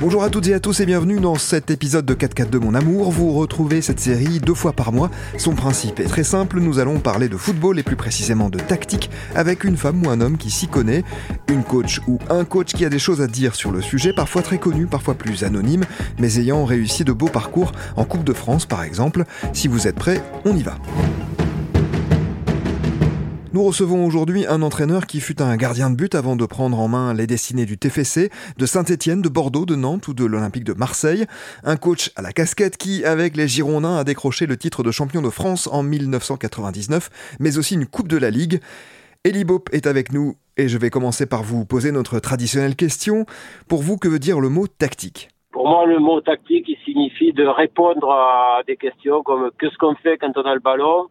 Bonjour à toutes et à tous et bienvenue dans cet épisode de 4 de mon amour. Vous retrouvez cette série deux fois par mois. Son principe est très simple, nous allons parler de football et plus précisément de tactique avec une femme ou un homme qui s'y connaît, une coach ou un coach qui a des choses à dire sur le sujet, parfois très connu, parfois plus anonyme, mais ayant réussi de beaux parcours en Coupe de France par exemple. Si vous êtes prêts, on y va. Nous recevons aujourd'hui un entraîneur qui fut un gardien de but avant de prendre en main les destinées du TFC, de Saint-Étienne, de Bordeaux, de Nantes ou de l'Olympique de Marseille. Un coach à la casquette qui, avec les Girondins, a décroché le titre de champion de France en 1999, mais aussi une Coupe de la Ligue. Elie Bop est avec nous et je vais commencer par vous poser notre traditionnelle question. Pour vous, que veut dire le mot tactique? Pour moi, le mot tactique, il signifie de répondre à des questions comme qu'est-ce qu'on fait quand on a le ballon,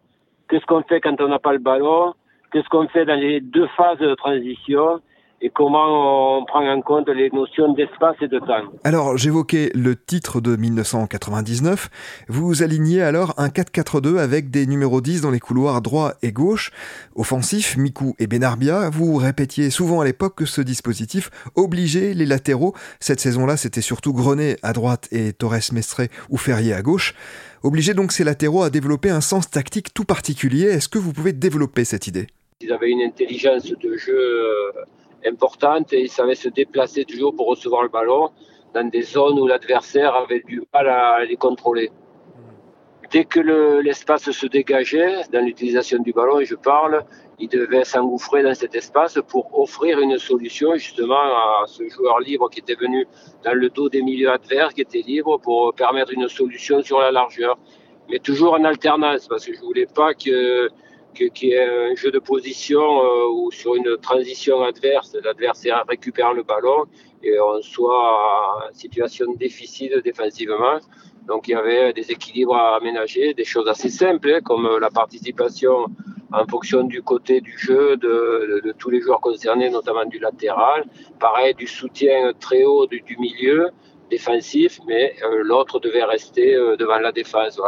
qu'est-ce qu'on fait quand on n'a pas le ballon, qu'est-ce qu'on fait dans les deux phases de transition et comment on prend en compte les notions d'espace et de temps. Alors, j'évoquais le titre de 1999. Vous alignez alors un 4-4-2 avec des numéros 10 dans les couloirs droit et gauche. Offensif, Mikou et Benarbia. Vous répétiez souvent à l'époque que ce dispositif obligeait les latéraux. Cette saison-là, c'était surtout Grenet à droite et Torres Mestré ou Ferrier à gauche. Obliger donc ces latéraux à développer un sens tactique tout particulier. Est-ce que vous pouvez développer cette idée? Ils avaient une intelligence de jeu euh, importante et ils savaient se déplacer toujours pour recevoir le ballon dans des zones où l'adversaire avait du mal à les contrôler. Dès que l'espace se dégageait dans l'utilisation du ballon, et je parle, il devait s'engouffrer dans cet espace pour offrir une solution justement à ce joueur libre qui était venu dans le dos des milieux adverses, qui était libre pour permettre une solution sur la largeur. Mais toujours en alternance, parce que je voulais pas que qui est un jeu de position euh, ou sur une transition adverse, l'adversaire récupère le ballon et on soit en situation déficit défensivement. Donc il y avait des équilibres à aménager, des choses assez simples hein, comme la participation en fonction du côté du jeu de, tous les joueurs concernés, notamment du latéral. Pareil, du soutien très haut du, milieu défensif, mais euh, l'autre devait rester euh, devant la défense.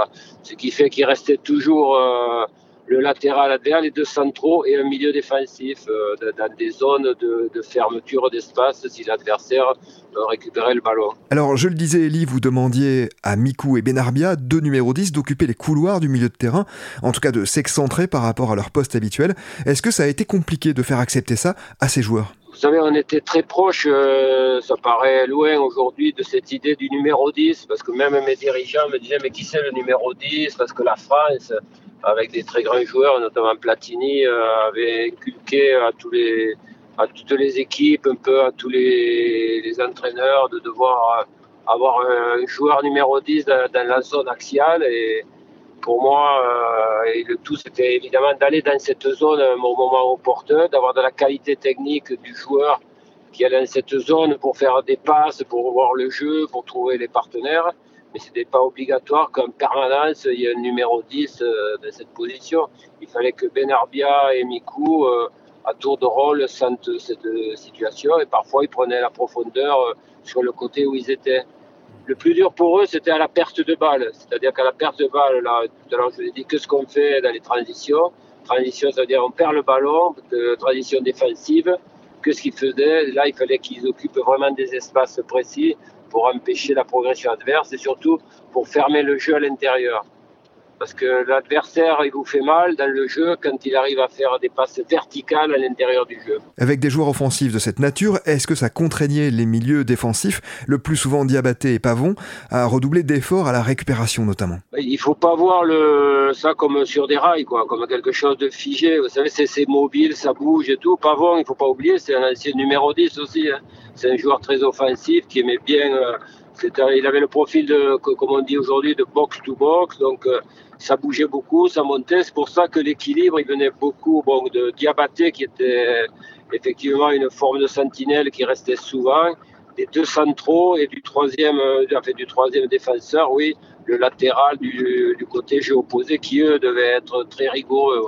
Ce qui fait qu'il restait toujours le latéral adverse, les deux centraux et un milieu défensif euh, dans des zones de, fermeture d'espace si l'adversaire récupérait le ballon. Alors, je le disais, Elie, vous demandiez à Mikou et Benarbia, deux numéros 10, d'occuper les couloirs du milieu de terrain, en tout cas de s'excentrer par rapport à leur poste habituel. Est-ce que ça a été compliqué de faire accepter ça à ces joueurs? Savez, on était très proche, euh, ça paraît loin aujourd'hui, de cette idée du numéro 10, parce que même mes dirigeants me disaient, mais qui c'est le numéro 10 Parce que la France, avec des très grands joueurs, notamment Platini, euh, avait inculqué à tous les toutes les équipes, un peu à tous les, entraîneurs, de devoir avoir un joueur numéro 10 dans, la zone axiale. Pour moi, euh, le tout, c'était évidemment d'aller dans cette zone au moment opportun, d'avoir de la qualité technique du joueur qui est dans cette zone pour faire des passes, pour voir le jeu, pour trouver les partenaires mais ce n'était pas obligatoire qu'en permanence il y ait un numéro 10 euh, dans cette position. Il fallait que Benarbia et Mikou, euh, à tour de rôle, sentent cette situation et parfois ils prenaient la profondeur euh, sur le côté où ils étaient. Le plus dur pour eux, c'était à la perte de balle. C'est-à-dire qu'à la perte de balle, là, je vous ai dit, qu'est-ce qu'on fait dans les transitions Transition, c'est-à-dire on perd le ballon, de transition défensive. Qu'est-ce qu'ils faisaient Là, il fallait qu'ils occupent vraiment des espaces précis pour empêcher la progression adverse et surtout pour fermer le jeu à l'intérieur. Parce que l'adversaire, il vous fait mal dans le jeu quand il arrive à faire des passes verticales à l'intérieur du jeu. Avec des joueurs offensifs de cette nature, est-ce que ça contraignait les milieux défensifs, le plus souvent Diabaté et Pavon, à redoubler d'efforts à la récupération notamment? Il ne faut pas voir le, ça comme sur des rails, quoi, comme quelque chose de figé. Vous savez, c'est mobile, ça bouge et tout. Pavon, il ne faut pas oublier, c'est un ancien numéro 10 aussi. Hein. C'est un joueur très offensif qui aimait bien... Euh, il avait le profil de, comme on dit aujourd'hui, de box to box, donc euh, ça bougeait beaucoup, ça montait. C'est pour ça que l'équilibre, il venait beaucoup de Diabaté, qui était effectivement une forme de sentinelle qui restait souvent, des deux centraux et du troisième, euh, du troisième défenseur, oui, le latéral du, côté jeu opposé, qui eux devaient être très rigoureux.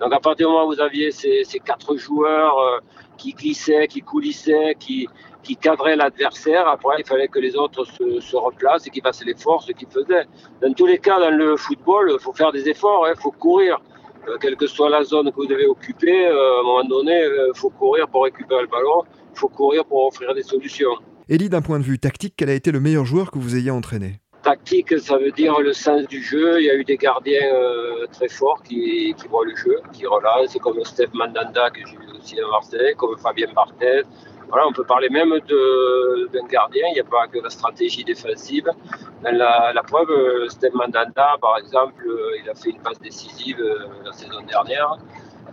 Donc à partir du moment où vous aviez ces, quatre joueurs euh, qui glissaient, qui coulissaient, qui qui cadrait l'adversaire. Après, il fallait que les autres se, se replacent et qu'ils fassent l'effort, ce qu'ils faisaient. Dans tous les cas, dans le football, il faut faire des efforts, il hein, faut courir. Euh, quelle que soit la zone que vous devez occuper, euh, à un moment donné, il faut courir pour récupérer le ballon, il faut courir pour offrir des solutions. Elie, d'un point de vue tactique, quel a été le meilleur joueur que vous ayez entraîné? Tactique, ça veut dire le sens du jeu. Il y a eu des gardiens euh, très forts qui, voient le jeu, qui relancent, comme Steph Mandanda que j'ai vu aussi à Marseille, comme Fabien Barthez. Voilà, on peut parler même d'un gardien, il n'y a pas que la stratégie défensive. La, la preuve, euh, Steph Mandanda, par exemple, euh, il a fait une passe décisive la saison dernière.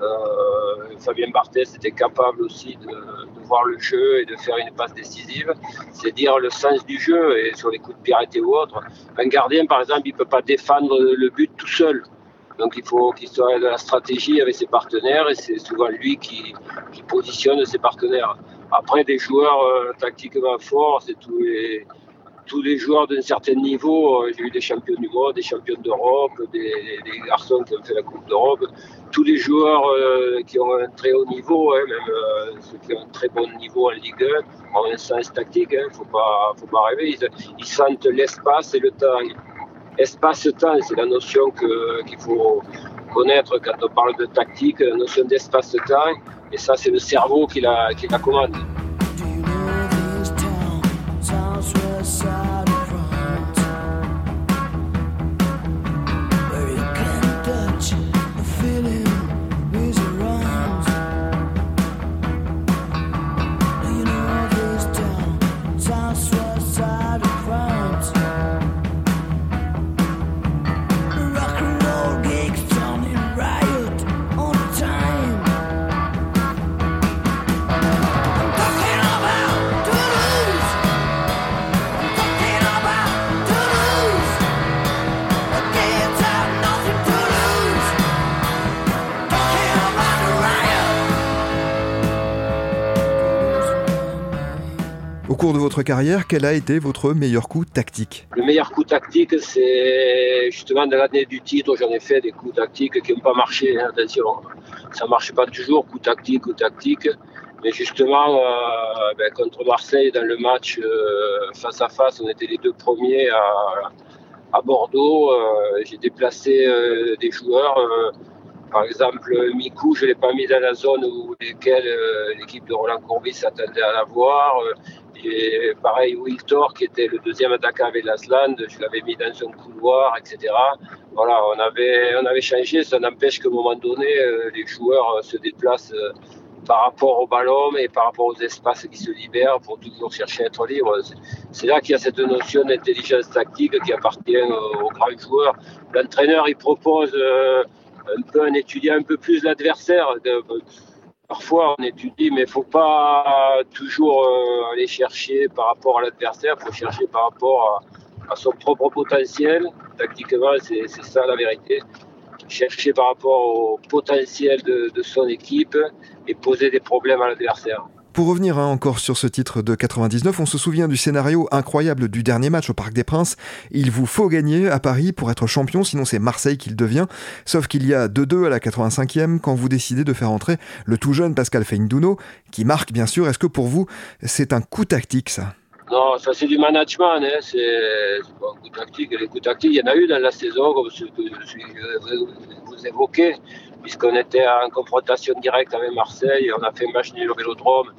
Euh, Fabien Barthez était capable aussi de, voir le jeu et de faire une passe décisive. C'est dire le sens du jeu et sur les coups de pirate ou autre. Un gardien, par exemple, il ne peut pas défendre le but tout seul. Donc il faut qu'il soit de la stratégie avec ses partenaires et c'est souvent lui qui, positionne ses partenaires. Après, des joueurs euh, tactiquement forts, c'est tous les, tous les joueurs d'un certain niveau. Euh, j'ai eu des champions du monde, des champions d'Europe, des, garçons qui ont fait la Coupe d'Europe. Tous les joueurs euh, qui ont un très haut niveau, hein, même euh, ceux qui ont un très bon niveau en Ligue 1, ont un sens tactique. Il hein, ne faut pas, faut pas rêver. Ils, sentent l'espace et le temps. Espace-temps, c'est la notion qu'il faut connaître quand on parle de tactique, la notion d'espace-temps. Et ça, c'est le cerveau qui la, qui la commande. Cours de votre carrière, quel a été votre meilleur coup tactique Le meilleur coup tactique, c'est justement dans l'année du titre, j'en ai fait des coups tactiques qui n'ont pas marché. Hein, attention, ça ne marche pas toujours, coup tactique, coup tactique. Mais justement, euh, ben, contre Marseille, dans le match euh, face à face, on était les deux premiers à, Bordeaux. Euh, j'ai déplacé des joueurs. par exemple, Mikou, je ne l'ai pas mis dans la zone où l'équipe de Roland Courbis s'attendait à la voir. Et pareil, Wiltor, qui était le deuxième attaquant avec l'Asland, je l'avais mis dans un couloir, etc. Voilà, on avait, on avait changé. Ça n'empêche qu'à un moment donné, euh, les joueurs euh, se déplacent euh, par rapport au ballon et par rapport aux espaces qui se libèrent pour toujours chercher à être libre. C'est là qu'il y a cette notion d'intelligence tactique qui appartient aux grands joueurs. L'entraîneur, il propose un peu un étudiant un peu plus l'adversaire Parfois, on étudie, mais il faut pas toujours euh, aller chercher par rapport à l'adversaire, il faut chercher par rapport à, son propre potentiel. Tactiquement, c'est ça la vérité. Chercher par rapport au potentiel de son équipe et poser des problèmes à l'adversaire. Pour revenir hein, encore sur ce titre de 99, on se souvient du scénario incroyable du dernier match au Parc des Princes. Il vous faut gagner à Paris pour être champion, sinon c'est Marseille qui le devient. Sauf qu'il y a 2-2 à la 85e quand vous décidez de faire entrer le tout jeune Pascal Feindouno, qui marque bien sûr. Est-ce que pour vous, c'est un coup tactique ça? Non, ça c'est du management, hein. c'est pas un coup tactique. Les coups tactiques, il y en a eu dans la saison, comme ce que vous évoquez, puisqu'on était en confrontation directe avec Marseille, on a fait un match nul au Vélodrome,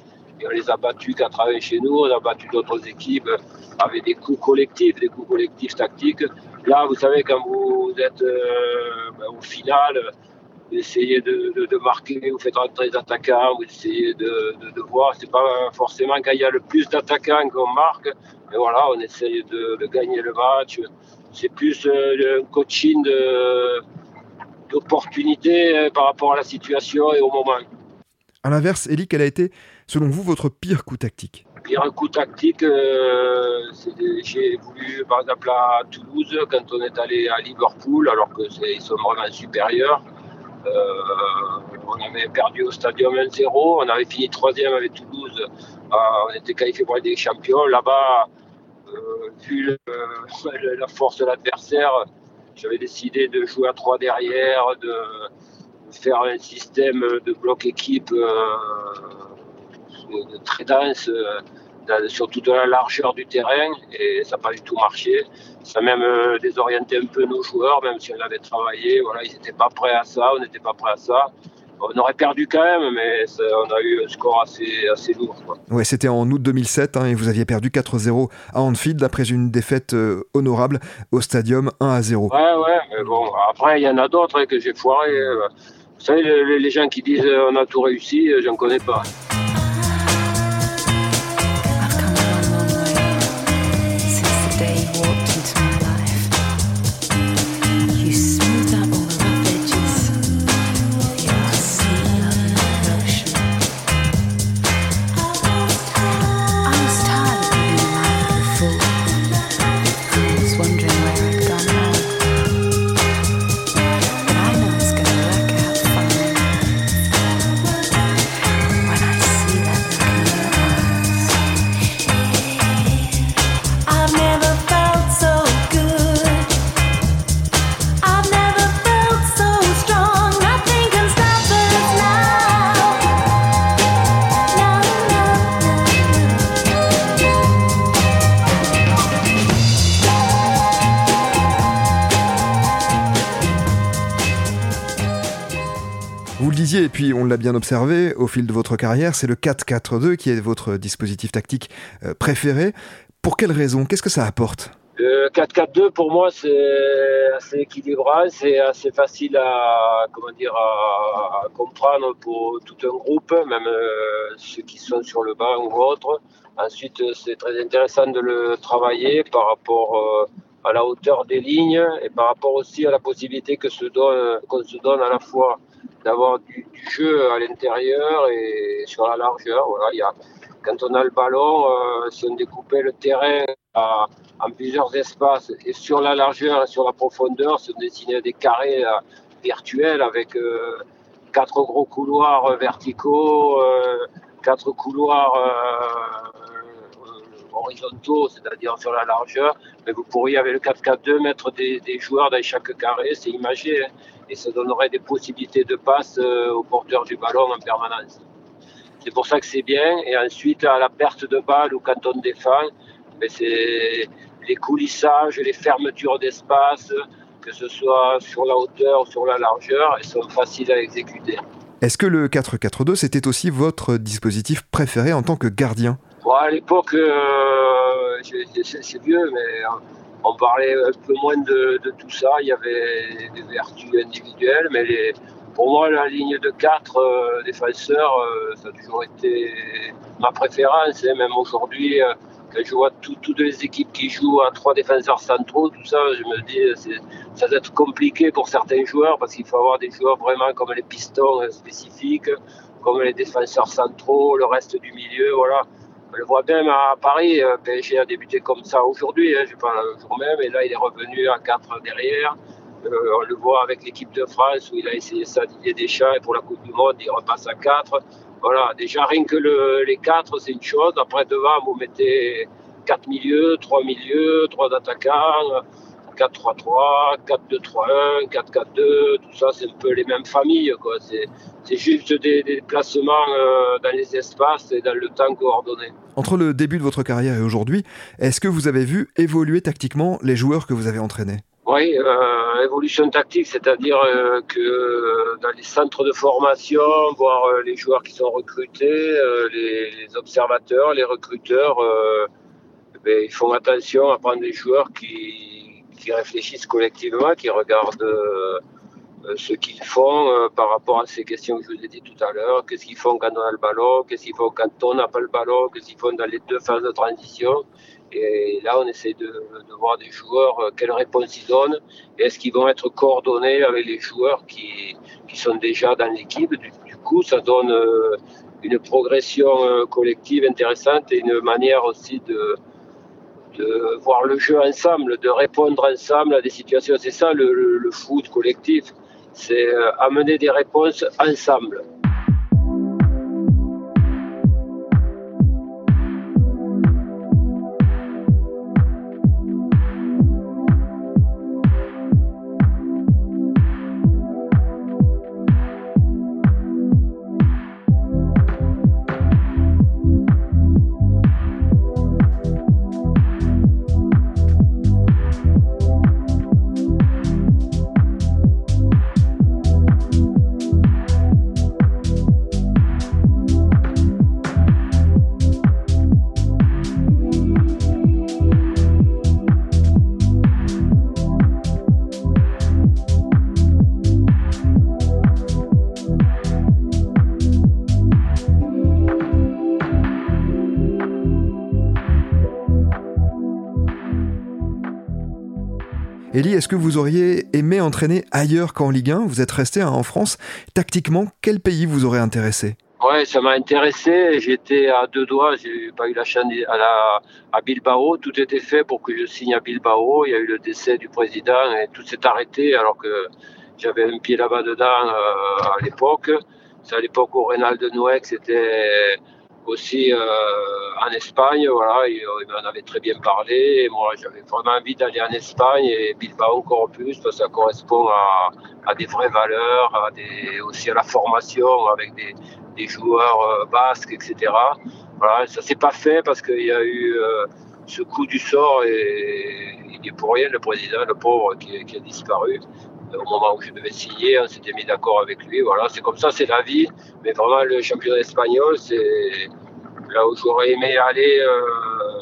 on les a battus qu'à travailler chez nous, on a battu d'autres équipes avec des coups collectifs, des coups collectifs tactiques. Là, vous savez, quand vous êtes euh, ben, au final, vous essayez de, marquer, vous faites rentrer des attaquants, vous essayez de, de voir. C'est pas forcément quand il y a le plus d'attaquants qu'on marque, mais voilà, on essaye de, gagner le match. C'est plus euh, un coaching d'opportunité euh, par rapport à la situation et au moment. À l'inverse, Eli, quelle a été, selon vous, votre pire coup tactique Pire coup tactique, euh, j'ai voulu, par exemple, à Toulouse, quand on est allé à Liverpool, alors qu'ils sont vraiment supérieurs, euh, on avait perdu au stadium 1-0, on avait fini troisième avec Toulouse, euh, on était qualifié pour des champions. Là-bas, vu la force de l'adversaire, j'avais décidé de jouer à trois derrière, de faire un système de bloc équipe euh, très dense euh, sur toute la largeur du terrain et ça n'a pas du tout marché. Ça a même euh, désorienté un peu nos joueurs, même si on avait travaillé. Voilà, ils n'étaient pas prêts à ça, on n'était pas prêts à ça. On aurait perdu quand même, mais on a eu un score assez, assez lourd. Ouais, c'était en août 2007 hein, et vous aviez perdu 4-0 à Anfield après une défaite euh, honorable au stadium 1-0. Ouais, ouais, mais bon, après il y en a d'autres hein, que j'ai foiré. Euh. Vous savez, les, les gens qui disent on a tout réussi, j'en connais pas. Et puis on l'a bien observé au fil de votre carrière, c'est le 4-4-2 qui est votre dispositif tactique euh, préféré. Pour quelle raison? Qu'est-ce que ça apporte? Le 4-4-2 pour moi c'est assez équilibré, c'est assez facile à comment dire à, comprendre pour tout un groupe, même euh, ceux qui sont sur le banc ou autres. Ensuite c'est très intéressant de le travailler par rapport euh, à la hauteur des lignes et par rapport aussi à la possibilité que se donne qu'on se donne à la fois d'avoir du, jeu à l'intérieur et sur la largeur. Voilà, il y a, quand on a le ballon, euh, si on découpait le terrain en plusieurs espaces et sur la largeur et sur la profondeur, se dessinaient des carrés euh, virtuels avec euh, quatre gros couloirs verticaux, quatre couloirs horizontaux, c'est-à-dire sur la largeur. Mais vous pourriez, avec le 4-4-2, mettre des, joueurs dans chaque carré, c'est imagé. Hein et ça donnerait des possibilités de passe euh, au porteur du ballon en permanence. C'est pour ça que c'est bien. Et ensuite, à la perte de balle ou quand on défend, ben, c'est les coulissages, les fermetures d'espace, que ce soit sur la hauteur ou sur la largeur, elles sont faciles à exécuter. Est-ce que le 4-4-2, c'était aussi votre dispositif préféré en tant que gardien? À l'époque, euh, c'est vieux, mais on parlait un peu moins de, tout ça. Il y avait des vertus individuelles, mais pour moi, la ligne de quatre euh, défenseurs, euh, ça a toujours été ma préférence. Hein. même aujourd'hui, euh, quand je vois toutes les équipes qui jouent à trois défenseurs centraux, tout ça, je me dis, ça va être compliqué pour certains joueurs parce qu'il faut avoir des joueurs vraiment comme les pistons spécifiques, comme les défenseurs centraux, le reste du milieu, voilà. On le voit même à Paris, euh, PSG a débuté comme ça aujourd'hui, hein, je parle le jour même, et là il est revenu à 4 derrière. Euh, on le voit avec l'équipe de France où il a essayé ça des Deschamps et pour la Coupe du Monde il repasse à 4. Voilà, déjà rien que les 4 c'est une chose. Après devant vous mettez 4 milieux, 3 milieux, 3 attaquants. 4-3-3, 4-2-3-1, 4-4-2, tout ça, c'est un peu les mêmes familles. Quoi. C'est, juste des, déplacements euh, dans les espaces et dans le temps coordonné. Entre le début de votre carrière et aujourd'hui, est-ce que vous avez vu évoluer tactiquement les joueurs que vous avez entraînés? Oui, euh, évolution tactique, c'est-à-dire euh, que dans les centres de formation, voir les joueurs qui sont recrutés, les, observateurs, les recruteurs, ben, ils font attention à prendre des joueurs qui, qui réfléchissent collectivement, qui regardent euh, euh, ce qu'ils font euh, par rapport à ces questions que je vous ai dit tout à l'heure. Qu'est-ce qu'ils font quand on a le ballon? Qu'est-ce qu'ils font quand on n'a pas le ballon? Qu'est-ce qu'ils font dans les deux phases de transition? Et là, on essaie de, voir des joueurs, quelles réponses ils donnent. Est-ce qu'ils vont être coordonnés avec les joueurs qui, sont déjà dans l'équipe? Du, coup, ça donne une progression collective intéressante et une manière aussi de, de voir le jeu ensemble, de répondre ensemble à des situations. C'est ça le, foot collectif, c'est euh, amener des réponses ensemble. Elie, est-ce que vous auriez aimé entraîner ailleurs qu'en Ligue 1 Vous êtes resté hein, en France. Tactiquement, quel pays vous aurait intéressé? Ouais, ça m'a intéressé. J'étais à deux doigts. J'ai pas eu la chance à, Bilbao. Tout était fait pour que je signe à Bilbao. Il y a eu le décès du président et tout s'est arrêté alors que j'avais un pied là-bas dedans euh, à l'époque. C'est à l'époque où Reynald Nouex c'était aussi euh, en Espagne. Voilà, il, m'en avait très bien parlé. Moi, j'avais vraiment envie d'aller en Espagne et Bilbao encore plus parce que ça correspond à, des vraies valeurs, à des, aussi à la formation avec des, des joueurs euh, basques, etc. Voilà, ça s'est pas fait parce qu'il y a eu euh, ce coup du sort et il est pour rien le président, le pauvre, qui, qui a disparu au moment où je devais signer, on s'était mis d'accord avec lui. Voilà, c'est comme ça, c'est la vie. Mais vraiment, le championnat espagnol, c'est là où j'aurais aimé aller. Euh,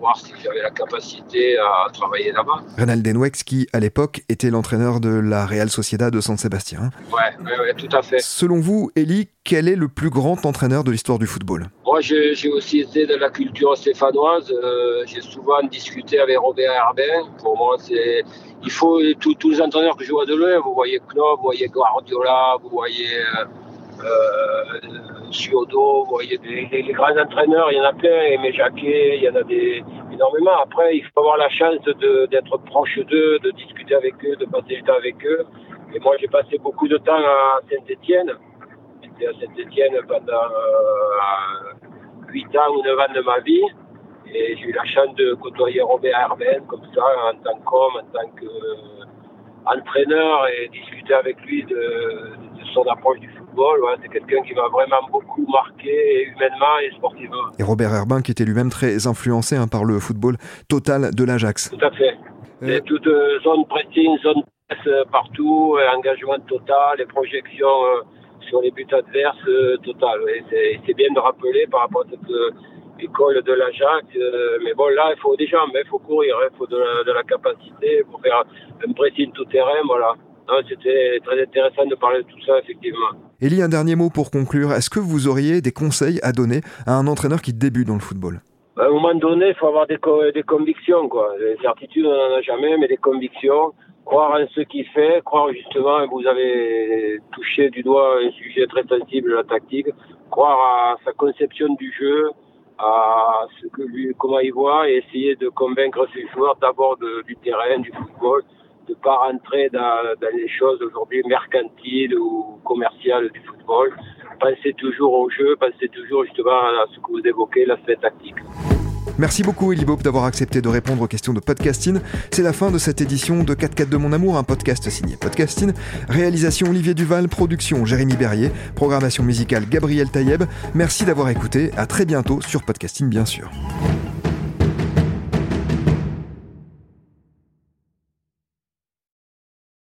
voir si j'avais la capacité à travailler là-bas. Renald Denwex, qui à l'époque était l'entraîneur de la Real Sociedad de San Sébastien. Ouais, ouais, tout à fait. Selon vous, Eli, quel est le plus grand entraîneur de l'histoire du football? Moi, j'ai aussi été de la culture stéphanoise. Euh, j'ai souvent discuté avec Robert Herbin. Pour moi, c'est il faut tous les entraîneurs que je vois de loin. Vous voyez Klopp, vous voyez Guardiola, vous voyez. Euh, euh, Ciodo, vous voyez, les, grands entraîneurs, il y en a plein, Aimé Jacquet, il y en a des, énormément. Après, il faut avoir la chance d'être proche d'eux, de discuter avec eux, de passer du temps avec eux. Et moi, j'ai passé beaucoup de temps à Saint-Étienne. J'étais à Saint-Étienne pendant euh, 8 ans ou 9 ans de ma vie. Et j'ai eu la chance de côtoyer Robert Herbin comme ça, en tant qu'homme, en tant qu'entraîneur, et discuter avec lui de, de son approche du c'est quelqu'un qui m'a vraiment beaucoup marqué humainement et sportivement. Et Robert Herbin qui était lui-même très influencé hein, par le football total de l'Ajax. Tout à fait. Euh... toute euh, zone pressing, zone presse euh, partout, euh, engagement total, les projections sur les buts adverses total. c'est bien de rappeler par rapport à cette école de l'Ajax. mais bon, là, il faut des jambes, il faut courir, il faut de la, de la capacité, il faut faire un pressing tout terrain, voilà. C'était très intéressant de parler de tout ça, effectivement. Elie, un dernier mot pour conclure. Est-ce que vous auriez des conseils à donner à un entraîneur qui débute dans le football? À un moment donné, il faut avoir des, des convictions. Quoi. Les certitudes, on n'en a jamais, mais des convictions. Croire en ce qu'il fait, croire justement, vous avez touché du doigt un sujet très sensible, la tactique, croire à sa conception du jeu, à ce que lui, comment il voit, et essayer de convaincre ses joueurs d'abord du terrain, du football, de pas rentrer dans, les choses aujourd'hui mercantiles ou commerciales du football. Pensez toujours au jeu, pensez toujours justement à ce que vous évoquez, l'aspect tactique. Merci beaucoup Eli Bob d'avoir accepté de répondre aux questions de podcasting. C'est la fin de cette édition de 4 4 de mon amour, un podcast signé podcasting. Réalisation Olivier Duval, production Jérémy Berrier, programmation musicale Gabriel Taïeb. Merci d'avoir écouté, à très bientôt sur podcasting bien sûr.